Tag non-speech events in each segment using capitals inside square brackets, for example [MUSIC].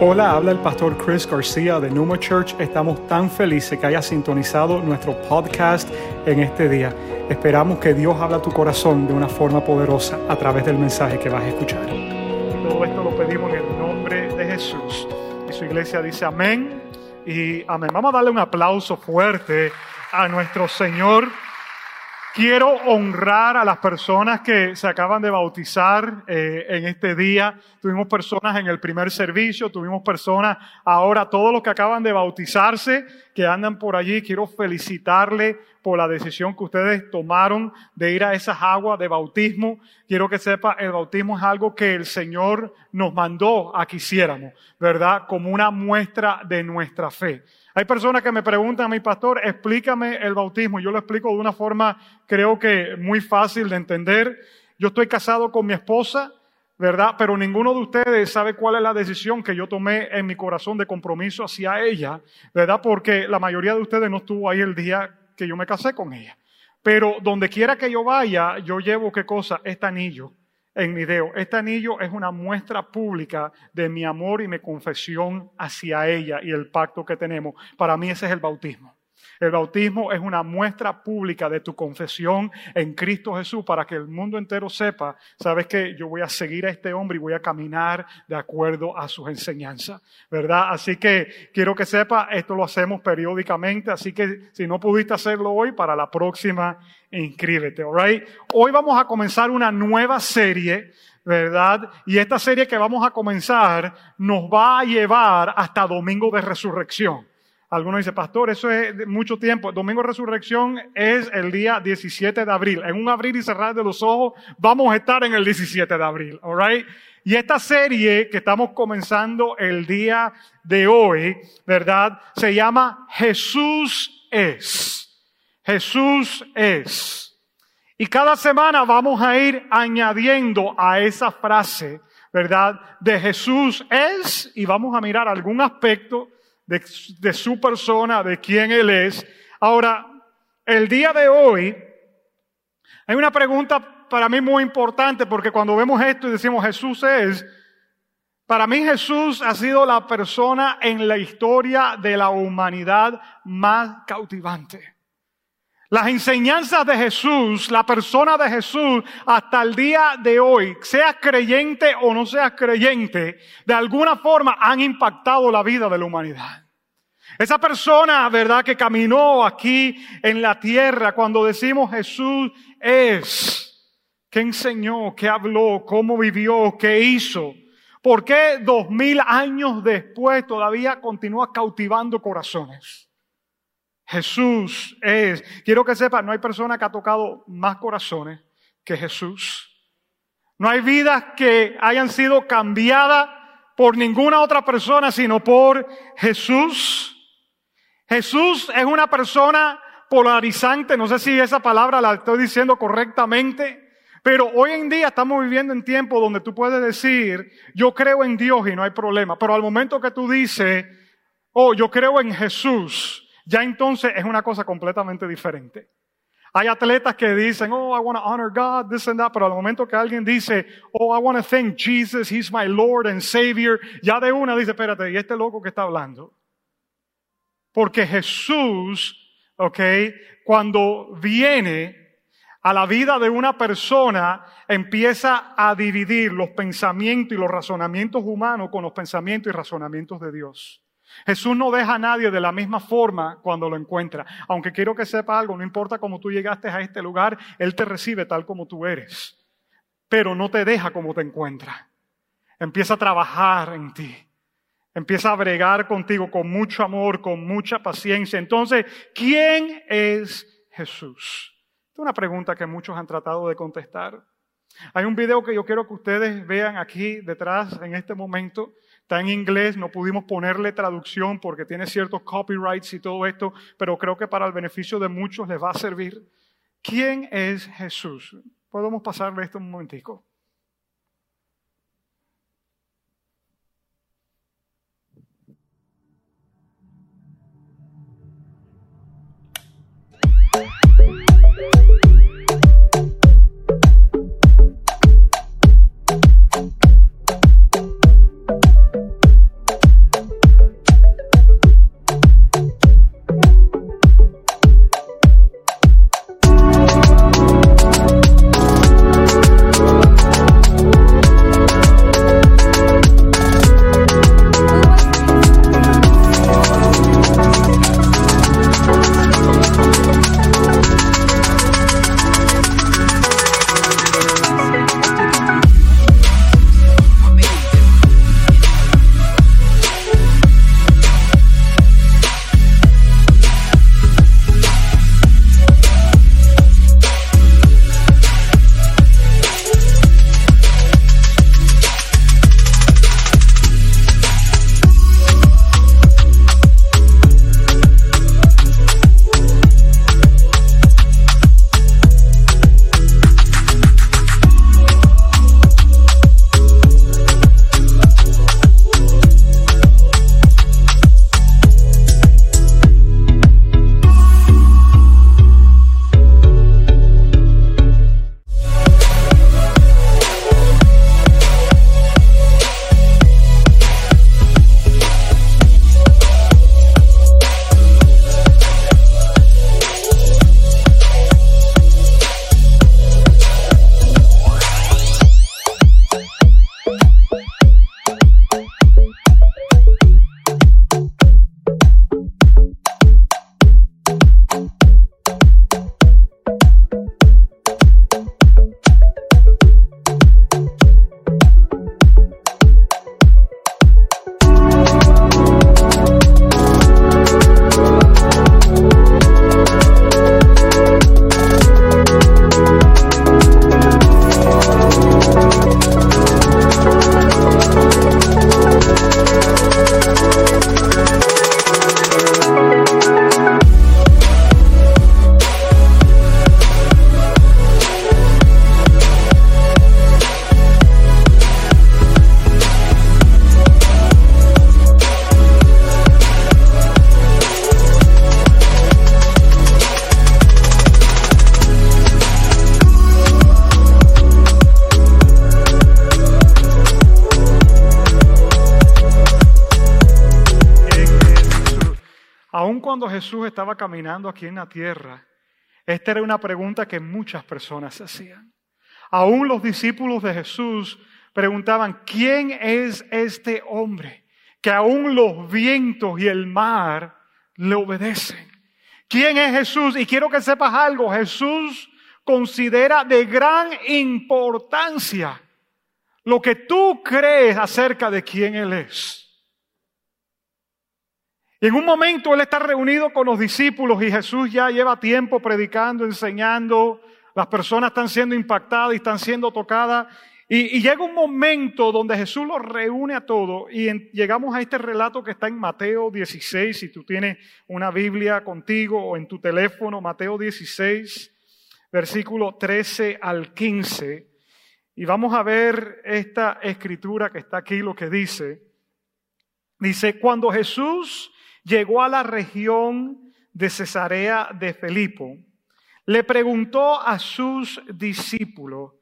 Hola, habla el pastor Chris García de Numa Church. Estamos tan felices que hayas sintonizado nuestro podcast en este día. Esperamos que Dios habla tu corazón de una forma poderosa a través del mensaje que vas a escuchar. Todo esto lo pedimos en el nombre de Jesús. Y su iglesia dice amén y amén. Vamos a darle un aplauso fuerte a nuestro Señor. Quiero honrar a las personas que se acaban de bautizar eh, en este día. Tuvimos personas en el primer servicio, tuvimos personas ahora, todos los que acaban de bautizarse, que andan por allí. Quiero felicitarle por la decisión que ustedes tomaron de ir a esas aguas de bautismo. Quiero que sepa, el bautismo es algo que el Señor nos mandó a que hiciéramos, ¿verdad? Como una muestra de nuestra fe. Hay personas que me preguntan a mi pastor, explícame el bautismo. Yo lo explico de una forma, creo que muy fácil de entender. Yo estoy casado con mi esposa, ¿verdad? Pero ninguno de ustedes sabe cuál es la decisión que yo tomé en mi corazón de compromiso hacia ella, ¿verdad? Porque la mayoría de ustedes no estuvo ahí el día que yo me casé con ella. Pero donde quiera que yo vaya, yo llevo qué cosa? Este anillo en mi dedo. Este anillo es una muestra pública de mi amor y mi confesión hacia ella y el pacto que tenemos. Para mí ese es el bautismo. El bautismo es una muestra pública de tu confesión en Cristo Jesús para que el mundo entero sepa, sabes que yo voy a seguir a este hombre y voy a caminar de acuerdo a sus enseñanzas, ¿verdad? Así que quiero que sepa, esto lo hacemos periódicamente, así que si no pudiste hacerlo hoy, para la próxima, inscríbete, ¿alright? Hoy vamos a comenzar una nueva serie ¿verdad? Y esta serie que vamos a comenzar nos va a llevar hasta Domingo de Resurrección. Algunos dicen, pastor, eso es mucho tiempo. Domingo Resurrección es el día 17 de abril. En un abrir y cerrar de los ojos, vamos a estar en el 17 de abril, alright? Y esta serie que estamos comenzando el día de hoy, ¿verdad? Se llama Jesús es. Jesús es. Y cada semana vamos a ir añadiendo a esa frase, ¿verdad? De Jesús es y vamos a mirar algún aspecto de, su persona, de quién Él es. Ahora, el día de hoy, hay una pregunta para mí muy importante, porque cuando vemos esto y decimos Jesús es, para mí Jesús ha sido la persona en la historia de la humanidad más cautivante. Las enseñanzas de Jesús, la persona de Jesús, hasta el día de hoy, seas creyente o no seas creyente, de alguna forma han impactado la vida de la humanidad. Esa persona, ¿verdad?, que caminó aquí en la tierra, cuando decimos Jesús es, ¿qué enseñó? ¿Qué habló? ¿Cómo vivió? ¿Qué hizo? ¿Por qué dos mil años después todavía continúa cautivando corazones? Jesús es. Quiero que sepa, no hay persona que ha tocado más corazones que Jesús. No hay vidas que hayan sido cambiadas por ninguna otra persona, sino por Jesús. Jesús es una persona polarizante, no sé si esa palabra la estoy diciendo correctamente, pero hoy en día estamos viviendo en tiempos donde tú puedes decir, yo creo en Dios y no hay problema, pero al momento que tú dices, oh, yo creo en Jesús, ya entonces es una cosa completamente diferente. Hay atletas que dicen, oh, I want to honor God, this and that, pero al momento que alguien dice, oh, I want to thank Jesus, He's my Lord and Savior, ya de una dice, espérate, ¿y este loco que está hablando? Porque Jesús, ok, cuando viene a la vida de una persona, empieza a dividir los pensamientos y los razonamientos humanos con los pensamientos y razonamientos de Dios. Jesús no deja a nadie de la misma forma cuando lo encuentra. Aunque quiero que sepa algo, no importa cómo tú llegaste a este lugar, Él te recibe tal como tú eres. Pero no te deja como te encuentra. Empieza a trabajar en ti. Empieza a bregar contigo con mucho amor, con mucha paciencia. Entonces, ¿quién es Jesús? Es una pregunta que muchos han tratado de contestar. Hay un video que yo quiero que ustedes vean aquí detrás en este momento. Está en inglés, no pudimos ponerle traducción porque tiene ciertos copyrights y todo esto, pero creo que para el beneficio de muchos les va a servir. ¿Quién es Jesús? Podemos pasarle esto un momentico. Aun cuando Jesús estaba caminando aquí en la tierra, esta era una pregunta que muchas personas hacían. Aún los discípulos de Jesús preguntaban, ¿quién es este hombre que aún los vientos y el mar le obedecen? ¿Quién es Jesús? Y quiero que sepas algo, Jesús considera de gran importancia lo que tú crees acerca de quién Él es. Y en un momento Él está reunido con los discípulos y Jesús ya lleva tiempo predicando, enseñando, las personas están siendo impactadas y están siendo tocadas. Y, llega un momento donde Jesús los reúne a todos y llegamos a este relato que está en Mateo 16, si tú tienes una Biblia contigo o en tu teléfono, Mateo 16, versículo 13 al 15. Y vamos a ver esta escritura que está aquí, lo que dice. Dice, cuando Jesús llegó a la región de Cesarea de Felipo, le preguntó a sus discípulos,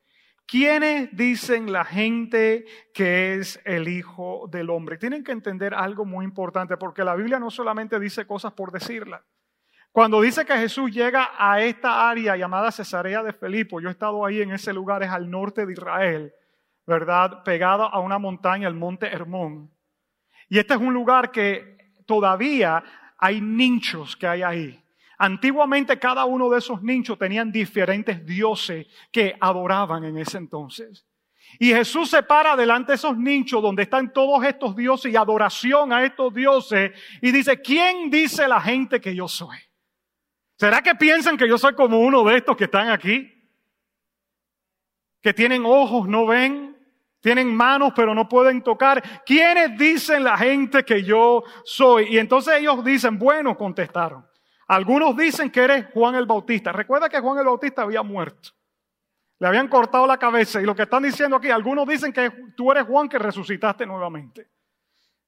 ¿quiénes dicen la gente que es el Hijo del Hombre? Tienen que entender algo muy importante, porque la Biblia no solamente dice cosas por decirlas. Cuando dice que Jesús llega a esta área llamada Cesarea de Felipo, yo he estado ahí en ese lugar, es al norte de Israel, ¿verdad? Pegado a una montaña, el monte Hermón. Y este es un lugar que todavía hay nichos que hay ahí. Antiguamente cada uno de esos nichos tenían diferentes dioses que adoraban en ese entonces. Y Jesús se para delante de esos nichos donde están todos estos dioses y adoración a estos dioses y dice, ¿quién dice la gente que yo soy? ¿Será que piensan que yo soy como uno de estos que están aquí? Que tienen ojos, no ven, tienen manos pero no pueden tocar. ¿Quiénes dicen la gente que yo soy? Y entonces ellos dicen, bueno, contestaron. Algunos dicen que eres Juan el Bautista. Recuerda que Juan el Bautista había muerto. Le habían cortado la cabeza. Y lo que están diciendo aquí, algunos dicen que tú eres Juan que resucitaste nuevamente.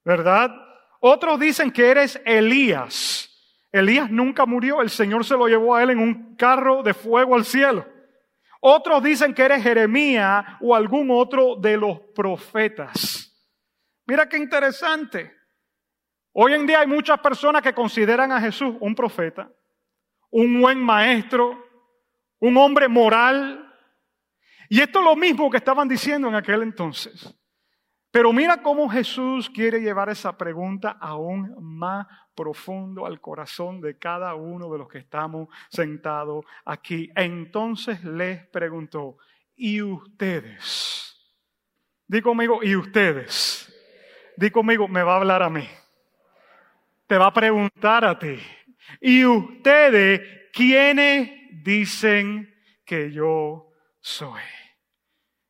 ¿Verdad? Otros dicen que eres Elías. Elías nunca murió. El Señor se lo llevó a él en un carro de fuego al cielo. Otros dicen que eres Jeremías o algún otro de los profetas. Mira qué interesante. Hoy en día hay muchas personas que consideran a Jesús un profeta, un buen maestro, un hombre moral. Y esto es lo mismo que estaban diciendo en aquel entonces. Pero mira cómo Jesús quiere llevar esa pregunta aún más profundo al corazón de cada uno de los que estamos sentados aquí. Entonces les preguntó, ¿y ustedes? Di conmigo, ¿y ustedes? Di conmigo, me va a hablar a mí. Te va a preguntar a ti. ¿Y ustedes quiénes dicen que yo soy?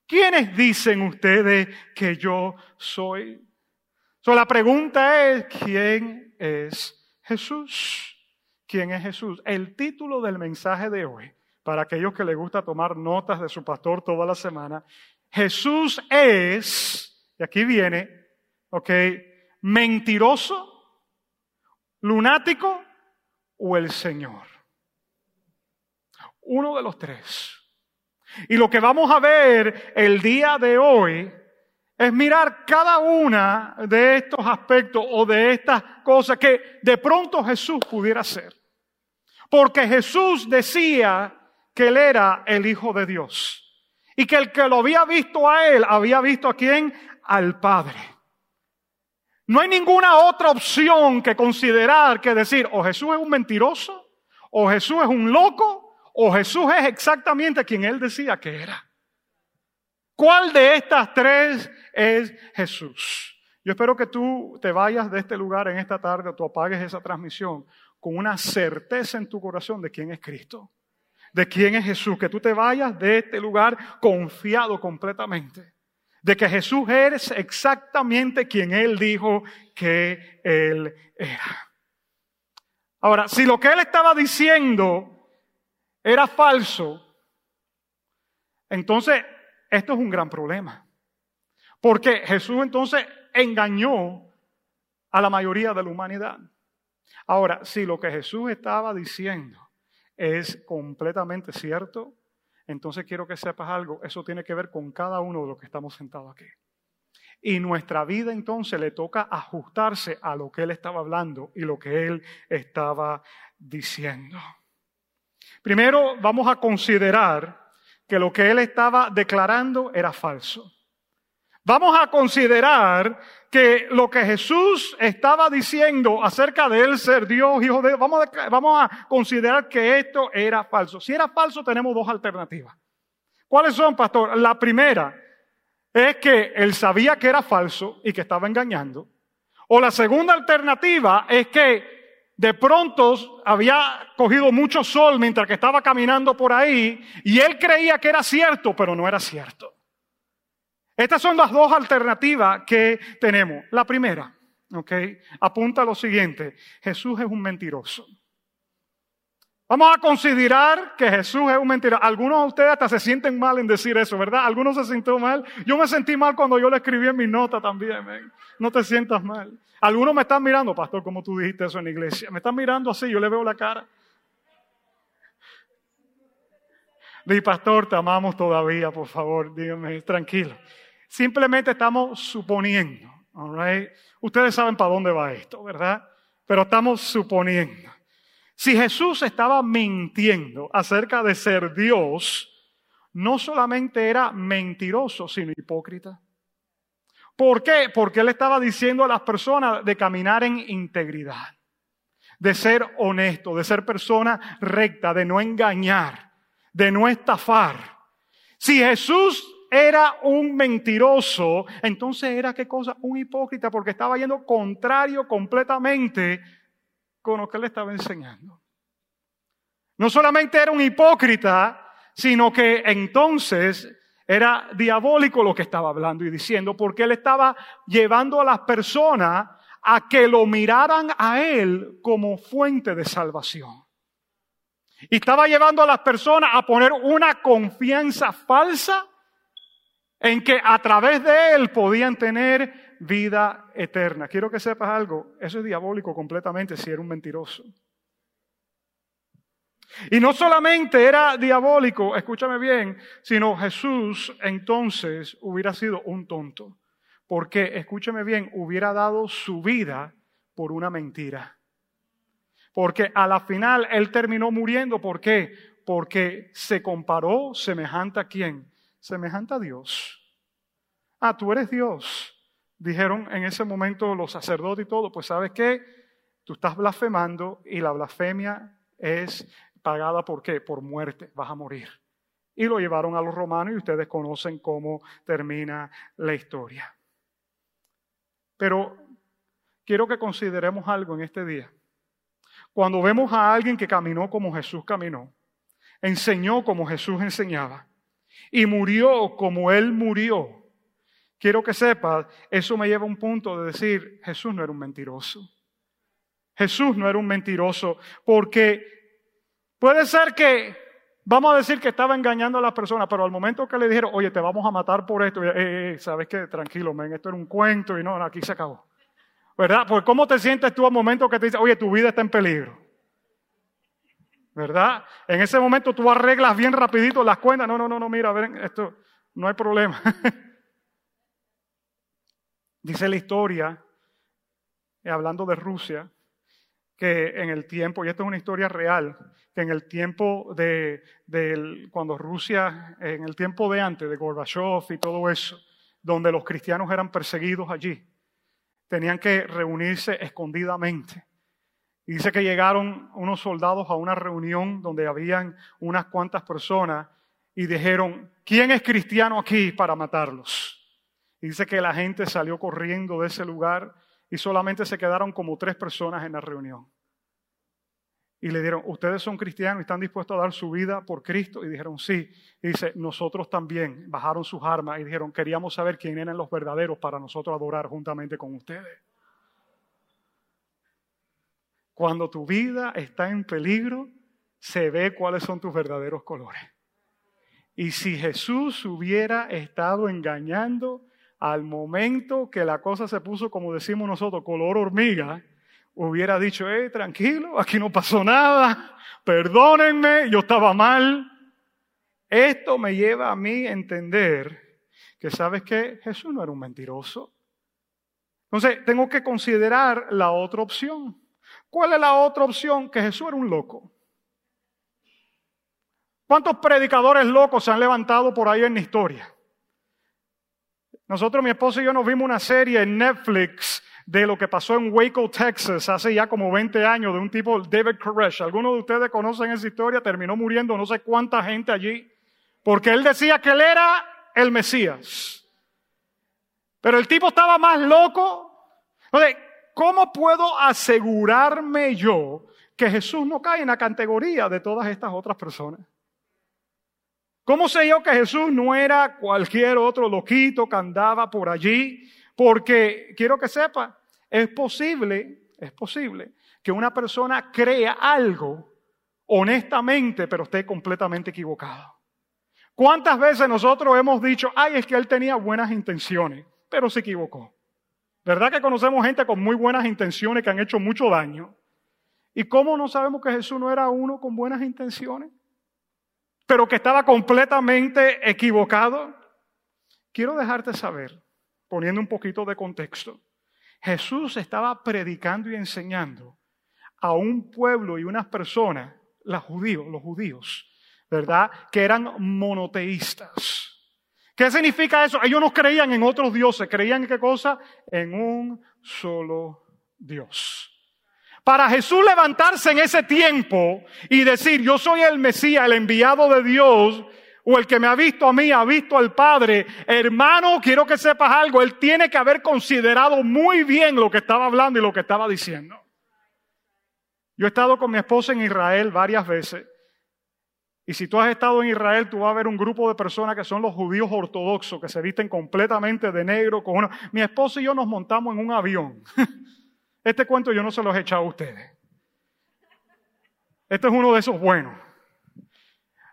¿Quiénes dicen ustedes que yo soy? So, la pregunta es, ¿quién es Jesús? ¿Quién es Jesús? El título del mensaje de hoy, para aquellos que les gusta tomar notas de su pastor toda la semana, Jesús es, y aquí viene, ok, mentiroso, lunático o el Señor. Uno de los tres. Y lo que vamos a ver el día de hoy es mirar cada una de estos aspectos o de estas cosas que de pronto Jesús pudiera hacer. Porque Jesús decía que él era el Hijo de Dios. Y que el que lo había visto a él, había visto a quién? Al Padre. No hay ninguna otra opción que considerar que decir, o Jesús es un mentiroso, o Jesús es un loco, o Jesús es exactamente quien él decía que era. ¿Cuál de estas tres es Jesús? Yo espero que tú te vayas de este lugar en esta tarde, o tú apagues esa transmisión con una certeza en tu corazón de quién es Cristo, de quién es Jesús, que tú te vayas de este lugar confiado completamente, de que Jesús eres exactamente quien Él dijo que Él era. Ahora, si lo que Él estaba diciendo era falso, entonces esto es un gran problema. Porque Jesús entonces engañó a la mayoría de la humanidad. Ahora, si lo que Jesús estaba diciendo es completamente cierto, entonces quiero que sepas algo, eso tiene que ver con cada uno de los que estamos sentados aquí. Y nuestra vida entonces le toca ajustarse a lo que Él estaba hablando y lo que Él estaba diciendo. Primero vamos a considerar que lo que Él estaba declarando era falso. Vamos a considerar que lo que Jesús estaba diciendo acerca de él ser Dios, hijo de Dios, vamos a, vamos a considerar que esto era falso. Si era falso, tenemos dos alternativas. ¿Cuáles son, pastor? La primera es que él sabía que era falso y que estaba engañando. O la segunda alternativa es que de pronto había cogido mucho sol mientras que estaba caminando por ahí y él creía que era cierto, pero no era cierto. Estas son las dos alternativas que tenemos. La primera, ¿ok? Apunta a lo siguiente. Jesús es un mentiroso. Vamos a considerar que Jesús es un mentiroso. Algunos de ustedes hasta se sienten mal en decir eso, ¿verdad? Algunos se sintió mal. Yo me sentí mal cuando yo le escribí en mi nota también. No te sientas mal. Algunos me están mirando, pastor, como tú dijiste eso en la iglesia. Me están mirando así, yo le veo la cara. Di, pastor, te amamos todavía, por favor, dígame, tranquilo. Simplemente estamos suponiendo. Ustedes saben para dónde va esto, ¿verdad? Pero estamos suponiendo. Si Jesús estaba mintiendo acerca de ser Dios, no solamente era mentiroso, sino hipócrita. ¿Por qué? Porque él estaba diciendo a las personas de caminar en integridad, de ser honesto, de ser persona recta, de no engañar, de no estafar. Si Jesús era un mentiroso, entonces era qué cosa? Un hipócrita porque estaba yendo contrario completamente con lo que él estaba enseñando. No solamente era un hipócrita, sino que entonces era diabólico lo que estaba hablando y diciendo, porque él estaba llevando a las personas a que lo miraran a él como fuente de salvación. Y estaba llevando a las personas a poner una confianza falsa en que a través de él podían tener vida eterna. Quiero que sepas algo, eso es diabólico completamente si era un mentiroso. Y no solamente era diabólico, escúchame bien, sino Jesús entonces hubiera sido un tonto. Porque, escúchame bien, hubiera dado su vida por una mentira. Porque a la final él terminó muriendo. ¿Por qué? Porque se comparó semejante a quién? semejante a Dios. Ah, tú eres Dios. Dijeron en ese momento los sacerdotes y todo, pues sabes qué, tú estás blasfemando y la blasfemia es pagada por qué? Por muerte, vas a morir. Y lo llevaron a los romanos y ustedes conocen cómo termina la historia. Pero quiero que consideremos algo en este día. Cuando vemos a alguien que caminó como Jesús caminó, enseñó como Jesús enseñaba, y murió como Él murió, quiero que sepas, eso me lleva a un punto de decir, Jesús no era un mentiroso. Jesús no era un mentiroso, porque puede ser que, vamos a decir que estaba engañando a las personas, pero al momento que le dijeron, oye, te vamos a matar por esto, eh, eh, eh, sabes que tranquilo, men, esto era un cuento y no, aquí se acabó. ¿Verdad? Pues ¿cómo te sientes tú al momento que te dice, oye, tu vida está en peligro? ¿verdad? En ese momento tú arreglas bien rapidito las cuentas. No, no, no, no, mira, ver, esto no hay problema. [LAUGHS] Dice la historia, eh, hablando de Rusia, que en el tiempo, y esto es una historia real, que en el tiempo de, de, cuando Rusia, en el tiempo de antes, de Gorbachev y todo eso, donde los cristianos eran perseguidos allí, tenían que reunirse escondidamente y dice que llegaron unos soldados a una reunión donde habían unas cuantas personas y dijeron, ¿quién es cristiano aquí para matarlos? Dice que la gente salió corriendo de ese lugar y solamente se quedaron como tres personas en la reunión. Y le dieron, ¿ustedes son cristianos y están dispuestos a dar su vida por Cristo? Y dijeron, sí. Y dice, nosotros también bajaron sus armas y dijeron, queríamos saber quién eran los verdaderos para nosotros adorar juntamente con ustedes. Cuando tu vida está en peligro, se ve cuáles son tus verdaderos colores. Y si Jesús hubiera estado engañando al momento que la cosa se puso, como decimos nosotros, color hormiga, hubiera dicho, eh, tranquilo, aquí no pasó nada, perdónenme, yo estaba mal. Esto me lleva a mí a entender que sabes que Jesús no era un mentiroso. Entonces, tengo que considerar la otra opción. ¿Cuál es la otra opción? Que Jesús era un loco. ¿Cuántos predicadores locos se han levantado por ahí en la historia? Nosotros, mi esposo y yo, nos vimos una serie en Netflix de lo que pasó en Waco, Texas, hace ya como 20 años, de un tipo, David Koresh. Algunos de ustedes conocen esa historia, terminó muriendo no sé cuánta gente allí, porque él decía que él era el Mesías. Pero el tipo estaba más loco. ¿cómo puedo asegurarme yo que Jesús no cae en la categoría de todas estas otras personas? ¿Cómo sé yo que Jesús no era cualquier otro loquito que andaba por allí? Porque quiero que sepa, es posible, es posible que una persona crea algo honestamente, pero esté completamente equivocado. ¿Cuántas veces nosotros hemos dicho, ay, es que él tenía buenas intenciones, pero se equivocó? ¿Verdad que conocemos gente con muy buenas intenciones que han hecho mucho daño? ¿Y cómo no sabemos que Jesús no era uno con buenas intenciones? Pero que estaba completamente equivocado. Quiero dejarte saber poniendo un poquito de contexto, Jesús estaba predicando y enseñando a un pueblo y unas personas, los judíos, los judíos, ¿verdad? Que eran monoteístas. ¿Qué significa eso? Ellos no creían en otros dioses, creían en qué cosa? En un solo Dios. Para Jesús levantarse en ese tiempo y decir, yo soy el Mesías, el enviado de Dios, o el que me ha visto a mí ha visto al Padre, hermano, quiero que sepas algo, él tiene que haber considerado muy bien lo que estaba hablando y lo que estaba diciendo. Yo he estado con mi esposa en Israel varias veces. Y si tú has estado en Israel, tú vas a ver un grupo de personas que son los judíos ortodoxos, que se visten completamente de negro. Con una... Mi esposa y yo nos montamos en un avión. [LAUGHS] Este cuento yo no se los he echado a ustedes. Este es uno de esos buenos.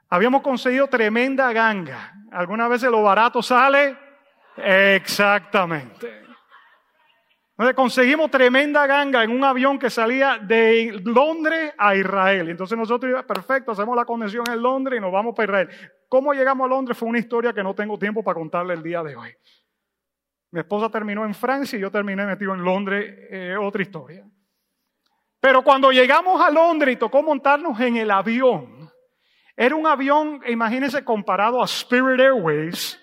Habíamos conseguido tremenda ganga. ¿Alguna vez lo barato sale? Exactamente. Entonces conseguimos tremenda ganga en un avión que salía de Londres a Israel. Entonces nosotros, perfecto, hacemos la conexión en Londres y nos vamos para Israel. ¿Cómo llegamos a Londres? Fue una historia que no tengo tiempo para contarle el día de hoy. Mi esposa terminó en Francia y yo terminé metido en Londres, eh, otra historia. Pero cuando llegamos a Londres y tocó montarnos en el avión, era un avión, imagínense, comparado a Spirit Airways,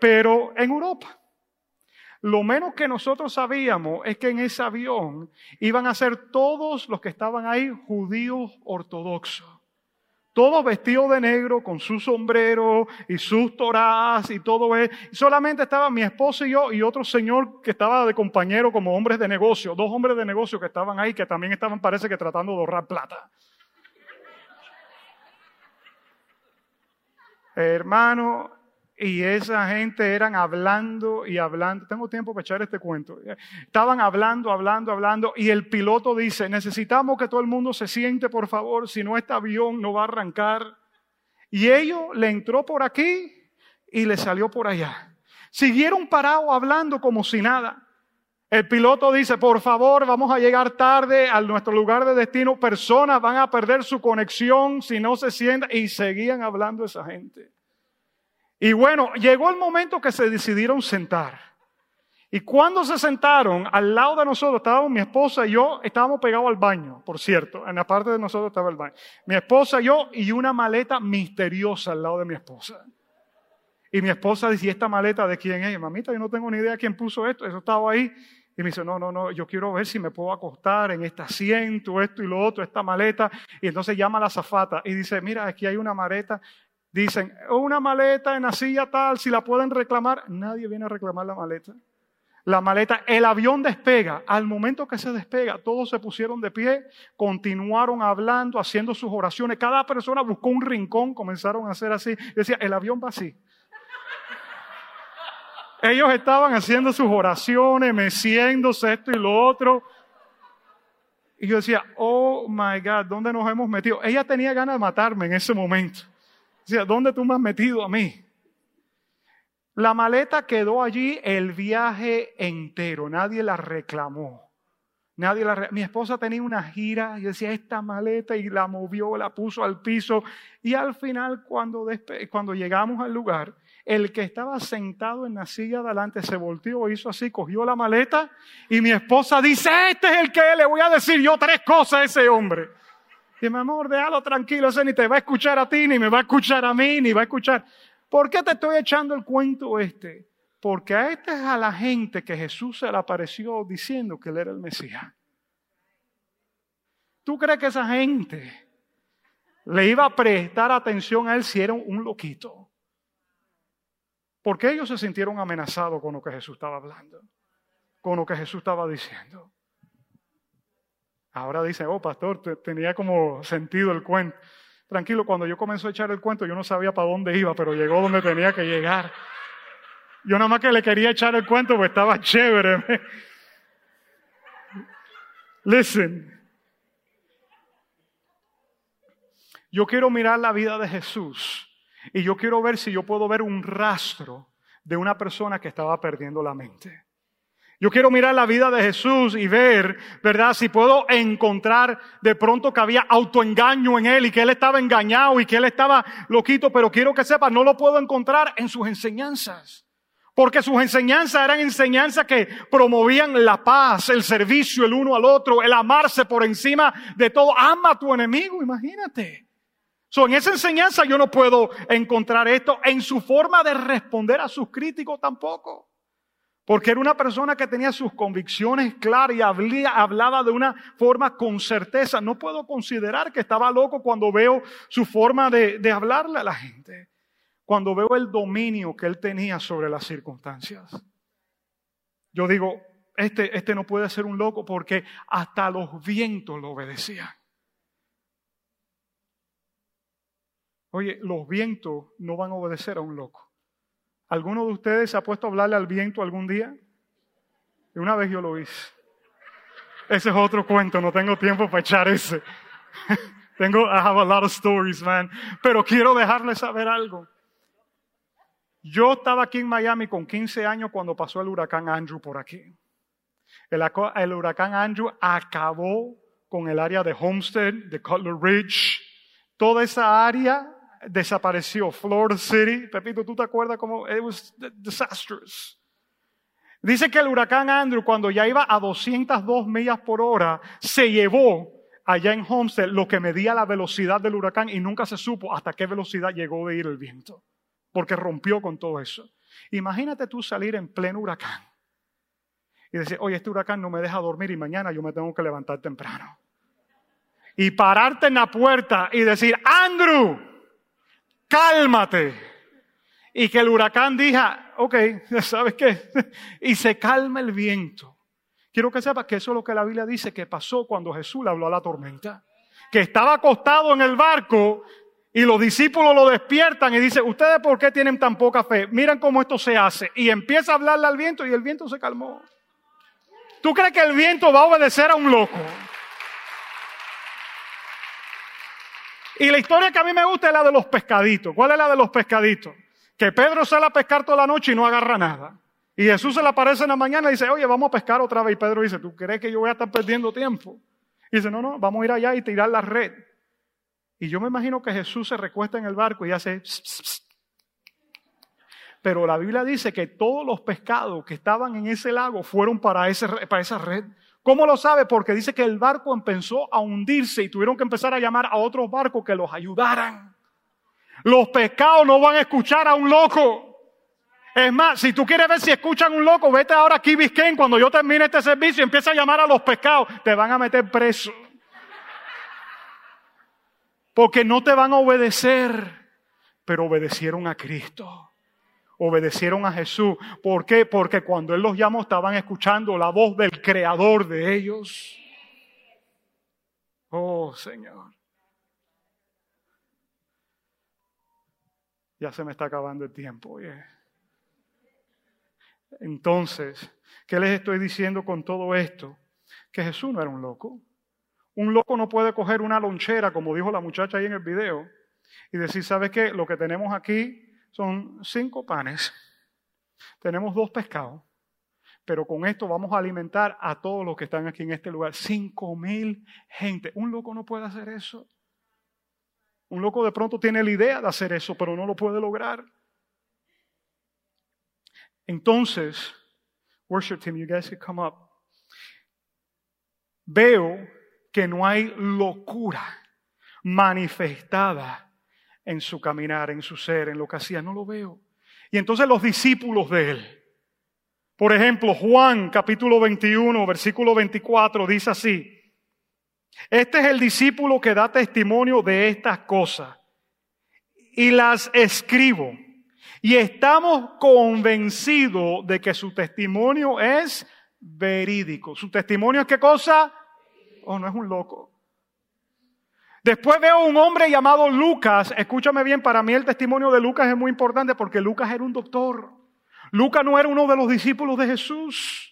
pero en Europa. Lo menos que nosotros sabíamos es que en ese avión iban a ser todos los que estaban ahí judíos ortodoxos. Todos vestidos de negro, con su sombrero y sus torás y todo eso. Solamente estaba mi esposo y yo y otro señor que estaba de compañero como hombres de negocio. Dos hombres de negocio que estaban ahí, que también estaban, parece que tratando de ahorrar plata. Hermano, y esa gente eran hablando y hablando. Tengo tiempo para echar este cuento. Estaban hablando, hablando, hablando. Y el piloto dice, necesitamos que todo el mundo se siente, por favor, si no este avión no va a arrancar. Y ellos le entró por aquí y le salió por allá. Siguieron parados hablando como si nada. El piloto dice, por favor, vamos a llegar tarde a nuestro lugar de destino. Personas van a perder su conexión si no se sientan. Y seguían hablando esa gente. Y bueno, llegó el momento que se decidieron sentar. Y cuando se sentaron, al lado de nosotros estábamos mi esposa y yo, estábamos pegados al baño, por cierto. En la parte de nosotros estaba el baño. Mi esposa yo y una maleta misteriosa al lado de mi esposa. Y mi esposa dice, ¿y esta maleta de quién es? Mamita, yo no tengo ni idea quién puso esto. Eso estaba ahí. Y me dice, no, no, no, yo quiero ver si me puedo acostar en este asiento, esto y lo otro, esta maleta. Y entonces llama a la zafata y dice, mira, aquí hay una maleta Dicen, una maleta en la silla tal, si la pueden reclamar. Nadie viene a reclamar la maleta. La maleta, el avión despega. Al momento que se despega, todos se pusieron de pie, continuaron hablando, haciendo sus oraciones. Cada persona buscó un rincón, comenzaron a hacer así. Decía, el avión va así. Ellos estaban haciendo sus oraciones, meciéndose esto y lo otro. Y yo decía, oh my God, ¿dónde nos hemos metido? Ella tenía ganas de matarme en ese momento. Decía, ¿dónde tú me has metido a mí? La maleta quedó allí el viaje entero, nadie la reclamó. Nadie la Mi esposa tenía una gira y decía esta maleta y la movió, la puso al piso y al final cuando, cuando llegamos al lugar, el que estaba sentado en la silla de adelante se volteó, hizo así, cogió la maleta y mi esposa dice, este es el que le voy a decir yo tres cosas a ese hombre. Y mi amor, déjalo tranquilo, ese ni te va a escuchar a ti, ni me va a escuchar a mí, ni va a escuchar. ¿Por qué te estoy echando el cuento este? Porque a esta es a la gente que Jesús se le apareció diciendo que él era el Mesías. ¿Tú crees que esa gente le iba a prestar atención a él si era un loquito? Porque ellos se sintieron amenazados con lo que Jesús estaba hablando, con lo que Jesús estaba diciendo. Ahora dicen, oh pastor, tenía como sentido el cuento. Tranquilo, cuando yo comencé a echar el cuento, yo no sabía para dónde iba, pero llegó donde tenía que llegar. Yo nada más que le quería echar el cuento, pues estaba chévere. [LAUGHS] Listen. Yo quiero mirar la vida de Jesús y yo quiero ver si yo puedo ver un rastro de una persona que estaba perdiendo la mente. Yo quiero mirar la vida de Jesús y ver, ¿verdad? Si puedo encontrar de pronto que había autoengaño en él y que él estaba engañado y que él estaba loquito, pero quiero que sepa, no lo puedo encontrar en sus enseñanzas. Porque sus enseñanzas eran enseñanzas que promovían la paz, el servicio el uno al otro, el amarse por encima de todo. Ama a tu enemigo, imagínate. So, en esa enseñanza yo no puedo encontrar esto. En su forma de responder a sus críticos tampoco. Porque era una persona que tenía sus convicciones claras y hablaba de una forma con certeza. No puedo considerar que estaba loco cuando veo su forma de, hablarle a la gente cuando veo el dominio que él tenía sobre las circunstancias. Yo digo, este, este no puede ser un loco porque hasta los vientos lo obedecían. Oye, los vientos no van a obedecer a un loco. ¿Alguno de ustedes se ha puesto a hablarle al viento algún día? Y una vez yo lo hice. Ese es otro cuento, no tengo tiempo para echar ese. [LAUGHS] tengo, I have a lot of stories, man. Pero quiero dejarles saber algo. Yo estaba aquí en Miami con 15 años cuando pasó el huracán Andrew por aquí. El, huracán Andrew acabó con el área de Homestead, de Cutler Ridge. Toda esa área desapareció. Florida City. Pepito, ¿tú te acuerdas cómo? It was disastrous. Dice que el huracán Andrew, cuando ya iba a 202 millas por hora, se llevó allá en Homestead lo que medía la velocidad del huracán y nunca se supo hasta qué velocidad llegó de ir el viento porque rompió con todo eso. Imagínate tú salir en pleno huracán y decir, oye, este huracán no me deja dormir y mañana yo me tengo que levantar temprano. Y pararte en la puerta y decir, Andrew, cálmate. Y que el huracán diga, ok, [LAUGHS] ¿sabes qué? [LAUGHS] y se calma el viento. Quiero que sepas que eso es lo que la Biblia dice que pasó cuando Jesús le habló a la tormenta. Que estaba acostado en el barco y los discípulos lo despiertan y dicen, ¿ustedes por qué tienen tan poca fe? Miren cómo esto se hace. Y empieza a hablarle al viento y el viento se calmó. ¿Tú crees que el viento va a obedecer a un loco? Y la historia que a mí me gusta es la de los pescaditos. ¿Cuál es la de los pescaditos? Que Pedro sale a pescar toda la noche y no agarra nada. Y Jesús se le aparece en la mañana y dice, oye, vamos a pescar otra vez. Y Pedro dice, ¿tú crees que yo voy a estar perdiendo tiempo? Y dice, no, no, vamos a ir allá y tirar la red. Y yo me imagino que Jesús se recuesta en el barco y hace... Pero la Biblia dice que todos los pescados que estaban en ese lago fueron para, para esa red. ¿Cómo lo sabe? Porque dice que el barco empezó a hundirse y tuvieron que empezar a llamar a otros barcos que los ayudaran. Los pescados no van a escuchar a un loco. Es más, si tú quieres ver si escuchan un loco, vete ahora aquí, Biscayne, cuando yo termine este servicio y empieza a llamar a los pescados, te van a meter preso porque no te van a obedecer, pero obedecieron a Cristo. Obedecieron a Jesús. ¿Por qué? Porque cuando Él los llamó estaban escuchando la voz del Creador de ellos. Oh Señor. Ya se me está acabando el tiempo. Entonces, ¿qué les estoy diciendo con todo esto? Que Jesús no era un loco. Un loco no puede coger una lonchera, como dijo la muchacha ahí en el video, y decir, ¿sabes qué? Lo que tenemos aquí son cinco panes, tenemos dos pescados, pero con esto vamos a alimentar a todos los que están aquí en este lugar. Cinco mil gente. Un loco no puede hacer eso. Un loco de pronto tiene la idea de hacer eso, pero no lo puede lograr. Entonces, worship team, you guys can come up. Veo que no hay locura manifestada en su caminar, en su ser, en lo que hacía. No lo veo. Y entonces los discípulos de él. Por ejemplo, Juan capítulo 21, versículo 24 dice así. Este es el discípulo que da testimonio de estas cosas y las escribo. Y estamos convencidos de que su testimonio es verídico. ¿Su testimonio es qué cosa? Oh, no es un loco. Después veo un hombre llamado Lucas. Escúchame bien, para mí el testimonio de Lucas es muy importante porque Lucas era un doctor. Lucas no era uno de los discípulos de Jesús.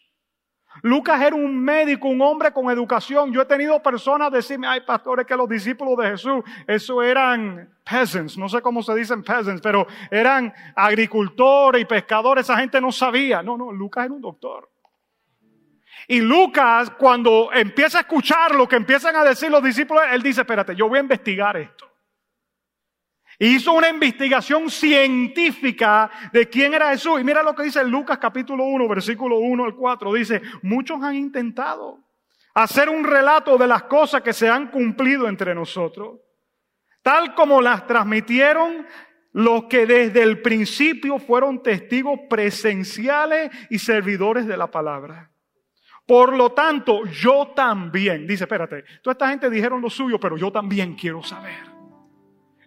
Lucas era un médico, un hombre con educación. Yo he tenido personas decirme, ay pastores, que los discípulos de Jesús, eso eran peasants, no sé cómo se dicen peasants, pero eran agricultores y pescadores, esa gente no sabía. No, no, Lucas era un doctor. Y Lucas, cuando empieza a escuchar lo que empiezan a decir los discípulos, él dice, espérate, yo voy a investigar esto. Hizo una investigación científica de quién era Jesús. Y mira lo que dice Lucas capítulo 1, versículo 1 al 4. Dice, muchos han intentado hacer un relato de las cosas que se han cumplido entre nosotros, tal como las transmitieron los que desde el principio fueron testigos presenciales y servidores de la palabra. Por lo tanto, yo también, dice, espérate, toda esta gente dijeron lo suyo, pero yo también quiero saber.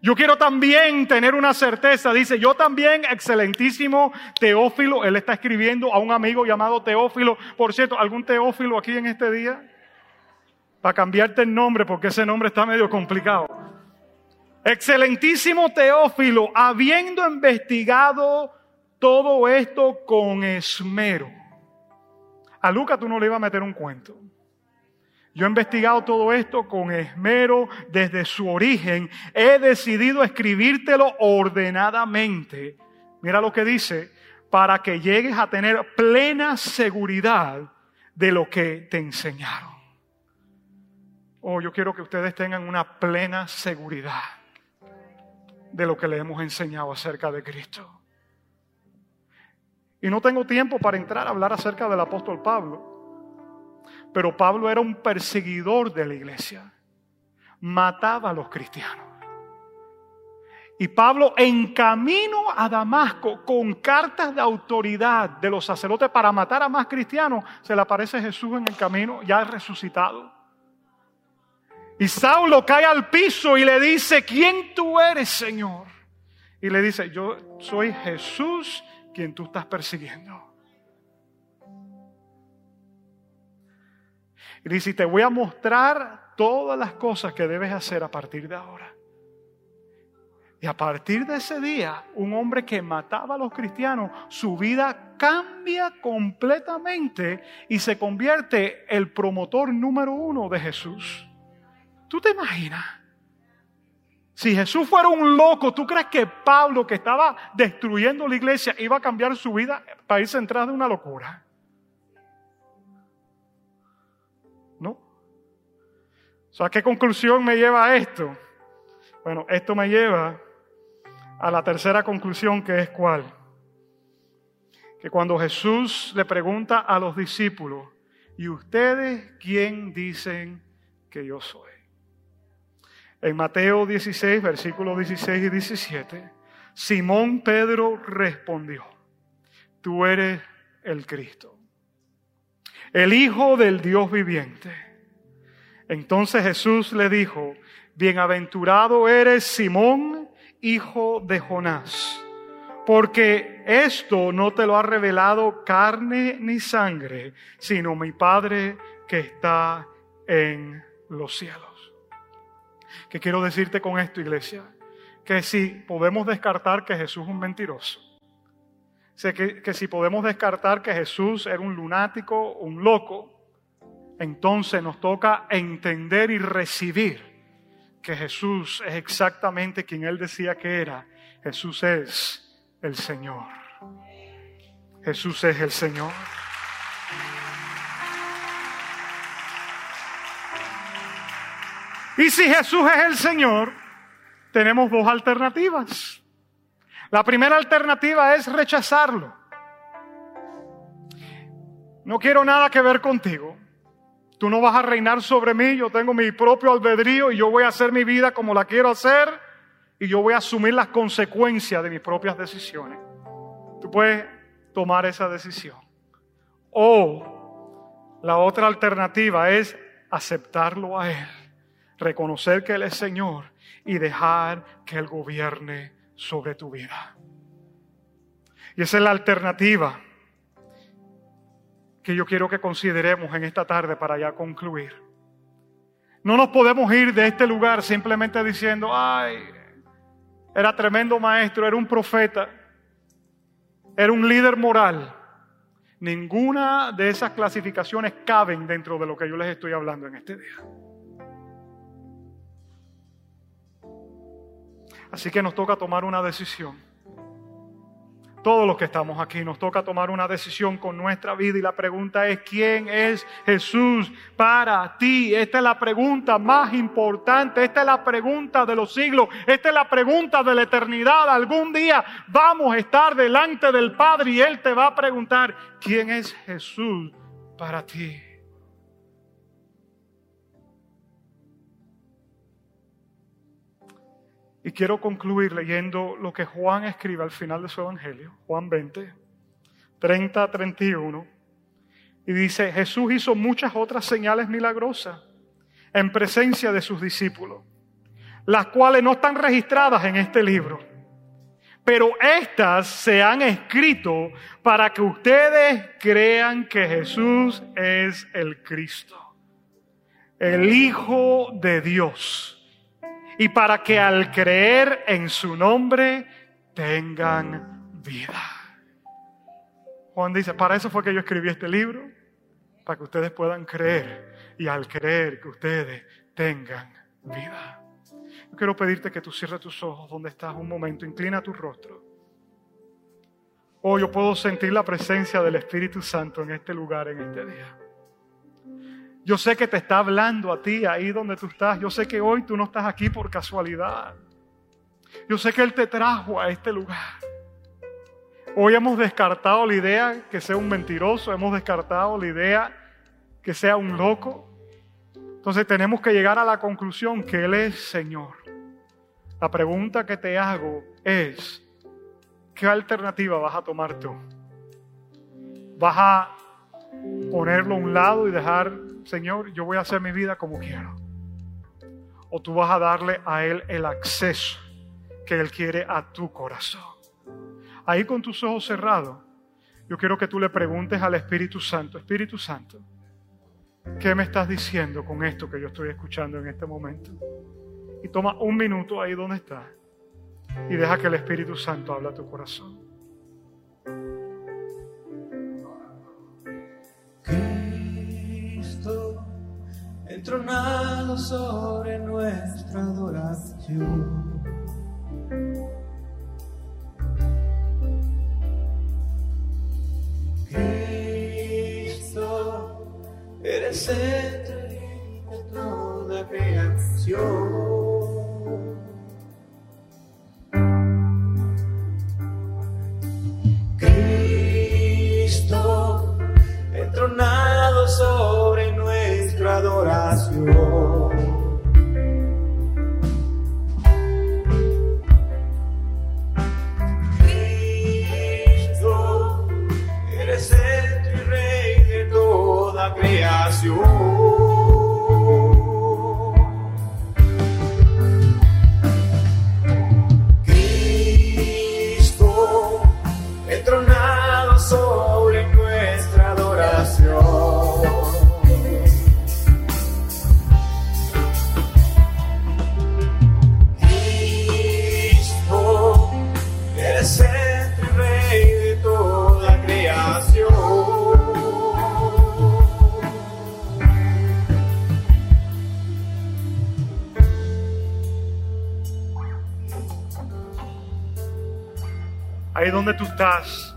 Yo quiero también tener una certeza, dice, yo también, excelentísimo Teófilo, él está escribiendo a un amigo llamado Teófilo. Por cierto, ¿algún Teófilo aquí en este día? Para cambiarte el nombre, porque ese nombre está medio complicado. Excelentísimo Teófilo, habiendo investigado todo esto con esmero. A Lucas tú no le ibas a meter un cuento. Yo he investigado todo esto con esmero desde su origen. He decidido escribírtelo ordenadamente. Mira lo que dice, para que llegues a tener plena seguridad de lo que te enseñaron. Oh, yo quiero que ustedes tengan una plena seguridad de lo que le hemos enseñado acerca de Cristo. Y no tengo tiempo para entrar a hablar acerca del apóstol Pablo. Pero Pablo era un perseguidor de la iglesia. Mataba a los cristianos. Y Pablo en camino a Damasco con cartas de autoridad de los sacerdotes para matar a más cristianos, se le aparece Jesús en el camino ya resucitado. Y Saulo cae al piso y le dice, ¿quién tú eres, Señor? Y le dice, yo soy Jesús quien tú estás persiguiendo. Y dice, te voy a mostrar todas las cosas que debes hacer a partir de ahora. Y a partir de ese día, un hombre que mataba a los cristianos, su vida cambia completamente y se convierte el promotor número uno de Jesús. ¿Tú te imaginas? Si Jesús fuera un loco, ¿tú crees que Pablo, que estaba destruyendo la iglesia, iba a cambiar su vida para irse atrás de una locura? ¿A qué conclusión me lleva esto? Bueno, esto me lleva a la tercera conclusión que es cuál. Que cuando Jesús le pregunta a los discípulos, ¿y ustedes quién dicen que yo soy? En Mateo 16, versículos 16 y 17, Simón Pedro respondió, tú eres el Cristo, el Hijo del Dios viviente. Entonces Jesús le dijo, bienaventurado eres Simón, hijo de Jonás, porque esto no te lo ha revelado carne ni sangre, sino mi Padre que está en los cielos. ¿Qué quiero decirte con esto, iglesia? Que si podemos descartar que Jesús es un mentiroso, que, que si podemos descartar que Jesús era un lunático, un loco, entonces nos toca entender y recibir que Jesús es exactamente quien Él decía que era. Jesús es el Señor. Jesús es el Señor. Y si Jesús es el Señor, tenemos dos alternativas. La primera alternativa es rechazarlo. no quiero nada que ver contigo. Tú no vas a reinar sobre mí, yo tengo mi propio albedrío y yo voy a hacer mi vida como la quiero hacer y yo voy a asumir las consecuencias de mis propias decisiones. Tú puedes tomar esa decisión. O la otra alternativa es aceptarlo a Él, reconocer que Él es Señor y dejar que Él gobierne sobre tu vida. Y esa es la alternativa que yo quiero que consideremos en esta tarde para ya concluir. No nos podemos ir de este lugar simplemente diciendo, ay, era tremendo maestro, era un profeta, era un líder moral. Ninguna de esas clasificaciones caben dentro de lo que yo les estoy hablando en este día. Así que nos toca tomar una decisión. Todos los que estamos aquí nos toca tomar una decisión con nuestra vida y la pregunta es, ¿quién es Jesús para ti? Esta es la pregunta más importante, esta es la pregunta de los siglos, esta es la pregunta de la eternidad. Algún día vamos a estar delante del Padre y Él te va a preguntar, ¿quién es Jesús para ti? Y quiero concluir leyendo lo que Juan escribe al final de su evangelio, Juan 20, 30 31. Y dice, Jesús hizo muchas otras señales milagrosas en presencia de sus discípulos, las cuales no están registradas en este libro. Pero estas se han escrito para que ustedes crean que Jesús es el Cristo, el Hijo de Dios y para que al creer en su nombre tengan vida. Juan dice, para eso fue que yo escribí este libro, para que ustedes puedan creer y al creer que ustedes tengan vida. Yo quiero pedirte que tú cierres tus ojos donde estás un momento, inclina tu rostro. Oh, yo puedo sentir la presencia del Espíritu Santo en este lugar, en este día. Yo sé que te está hablando a ti ahí donde tú estás. Yo sé que hoy tú no estás aquí por casualidad. Yo sé que Él te trajo a este lugar. Hoy hemos descartado la idea que sea un mentiroso, hemos descartado la idea que sea un loco. Entonces tenemos que llegar a la conclusión que Él es Señor. La pregunta que te hago es, ¿qué alternativa vas a tomar tú? ¿Vas a ponerlo a un lado y dejar Señor, yo voy a hacer mi vida como quiero. O tú vas a darle a Él el acceso que Él quiere a tu corazón. Ahí con tus ojos cerrados, yo quiero que tú le preguntes al Espíritu Santo, Espíritu Santo, ¿qué me estás diciendo con esto que yo estoy escuchando en este momento? Y toma un minuto ahí donde estás y deja que el Espíritu Santo hable a tu corazón. Entronado sobre nuestra adoración. Cristo, eres el de toda creación. Cristo, eres el rey de toda creación.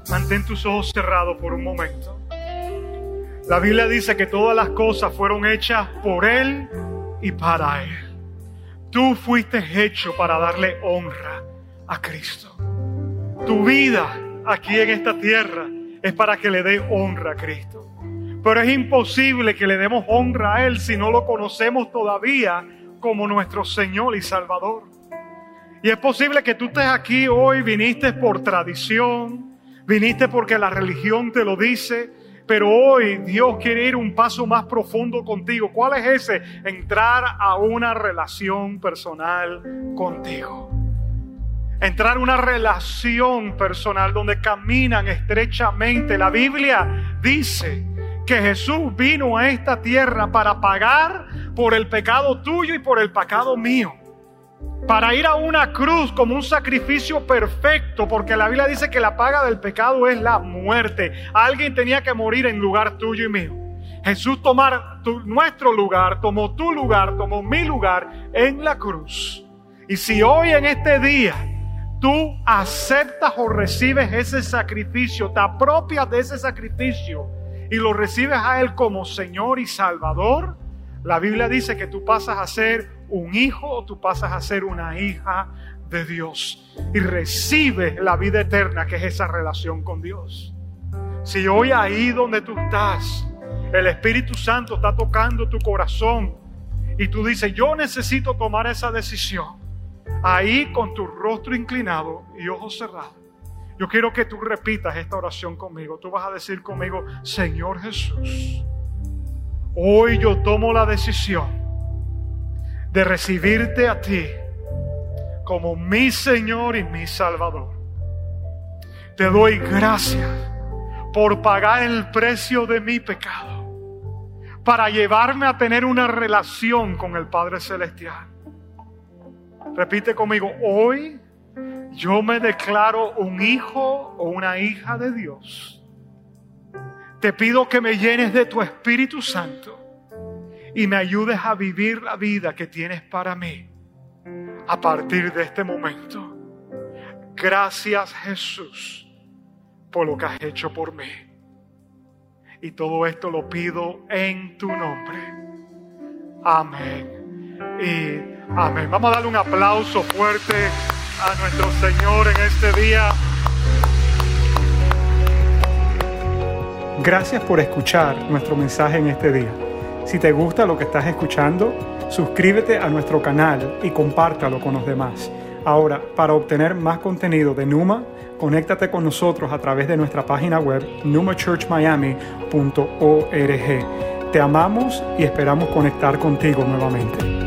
Mantén tus ojos cerrados por un momento. La Biblia dice que todas las cosas fueron hechas por Él y para Él. Tú fuiste hecho para darle honra a Cristo. Tu vida aquí en esta tierra es para que le dé honra a Cristo. Pero es imposible que le demos honra a Él si no lo conocemos todavía como nuestro Señor y Salvador. Y es posible que tú estés aquí hoy, viniste por tradición, viniste porque la religión te lo dice, pero hoy Dios quiere ir un paso más profundo contigo. ¿Cuál es ese? Entrar a una relación personal contigo. Entrar a una relación personal donde caminan estrechamente. La Biblia dice que Jesús vino a esta tierra para pagar por el pecado tuyo y por el pecado mío para ir a una cruz como un sacrificio perfecto, porque la Biblia dice que la paga del pecado es la muerte. Alguien tenía que morir en lugar tuyo y mío. Jesús tomar nuestro lugar, tomó tu lugar, tomó mi lugar en la cruz. Y si hoy en este día tú aceptas o recibes ese sacrificio, te apropias de ese sacrificio y lo recibes a Él como Señor y Salvador, la Biblia dice que tú pasas a ser un hijo tú pasas a ser una hija de Dios y recibes la vida eterna que es esa relación con Dios. Si hoy ahí donde tú estás, el Espíritu Santo está tocando tu corazón y tú dices, yo necesito tomar esa decisión, ahí con tu rostro inclinado y ojos cerrados, yo quiero que tú repitas esta oración conmigo. Tú vas a decir conmigo, Señor Jesús, hoy yo tomo la decisión de recibirte a ti como mi Señor y mi Salvador. Te doy gracias por pagar el precio de mi pecado, para llevarme a tener una relación con el Padre Celestial. Repite conmigo, hoy yo me declaro un hijo o una hija de Dios. Te pido que me llenes de tu Espíritu Santo y me ayudes a vivir la vida que tienes para mí a partir de este momento. Gracias Jesús por lo que has hecho por mí. Y todo esto lo pido en tu nombre. Amén. Y amén. Vamos a darle un aplauso fuerte a nuestro Señor en este día. Gracias por escuchar nuestro mensaje en este día. Si te gusta lo que estás escuchando, suscríbete a nuestro canal y compártalo con los demás. Ahora, para obtener más contenido de Numa, conéctate con nosotros a través de nuestra página web numachurchmiami.org. Te amamos y esperamos conectar contigo nuevamente.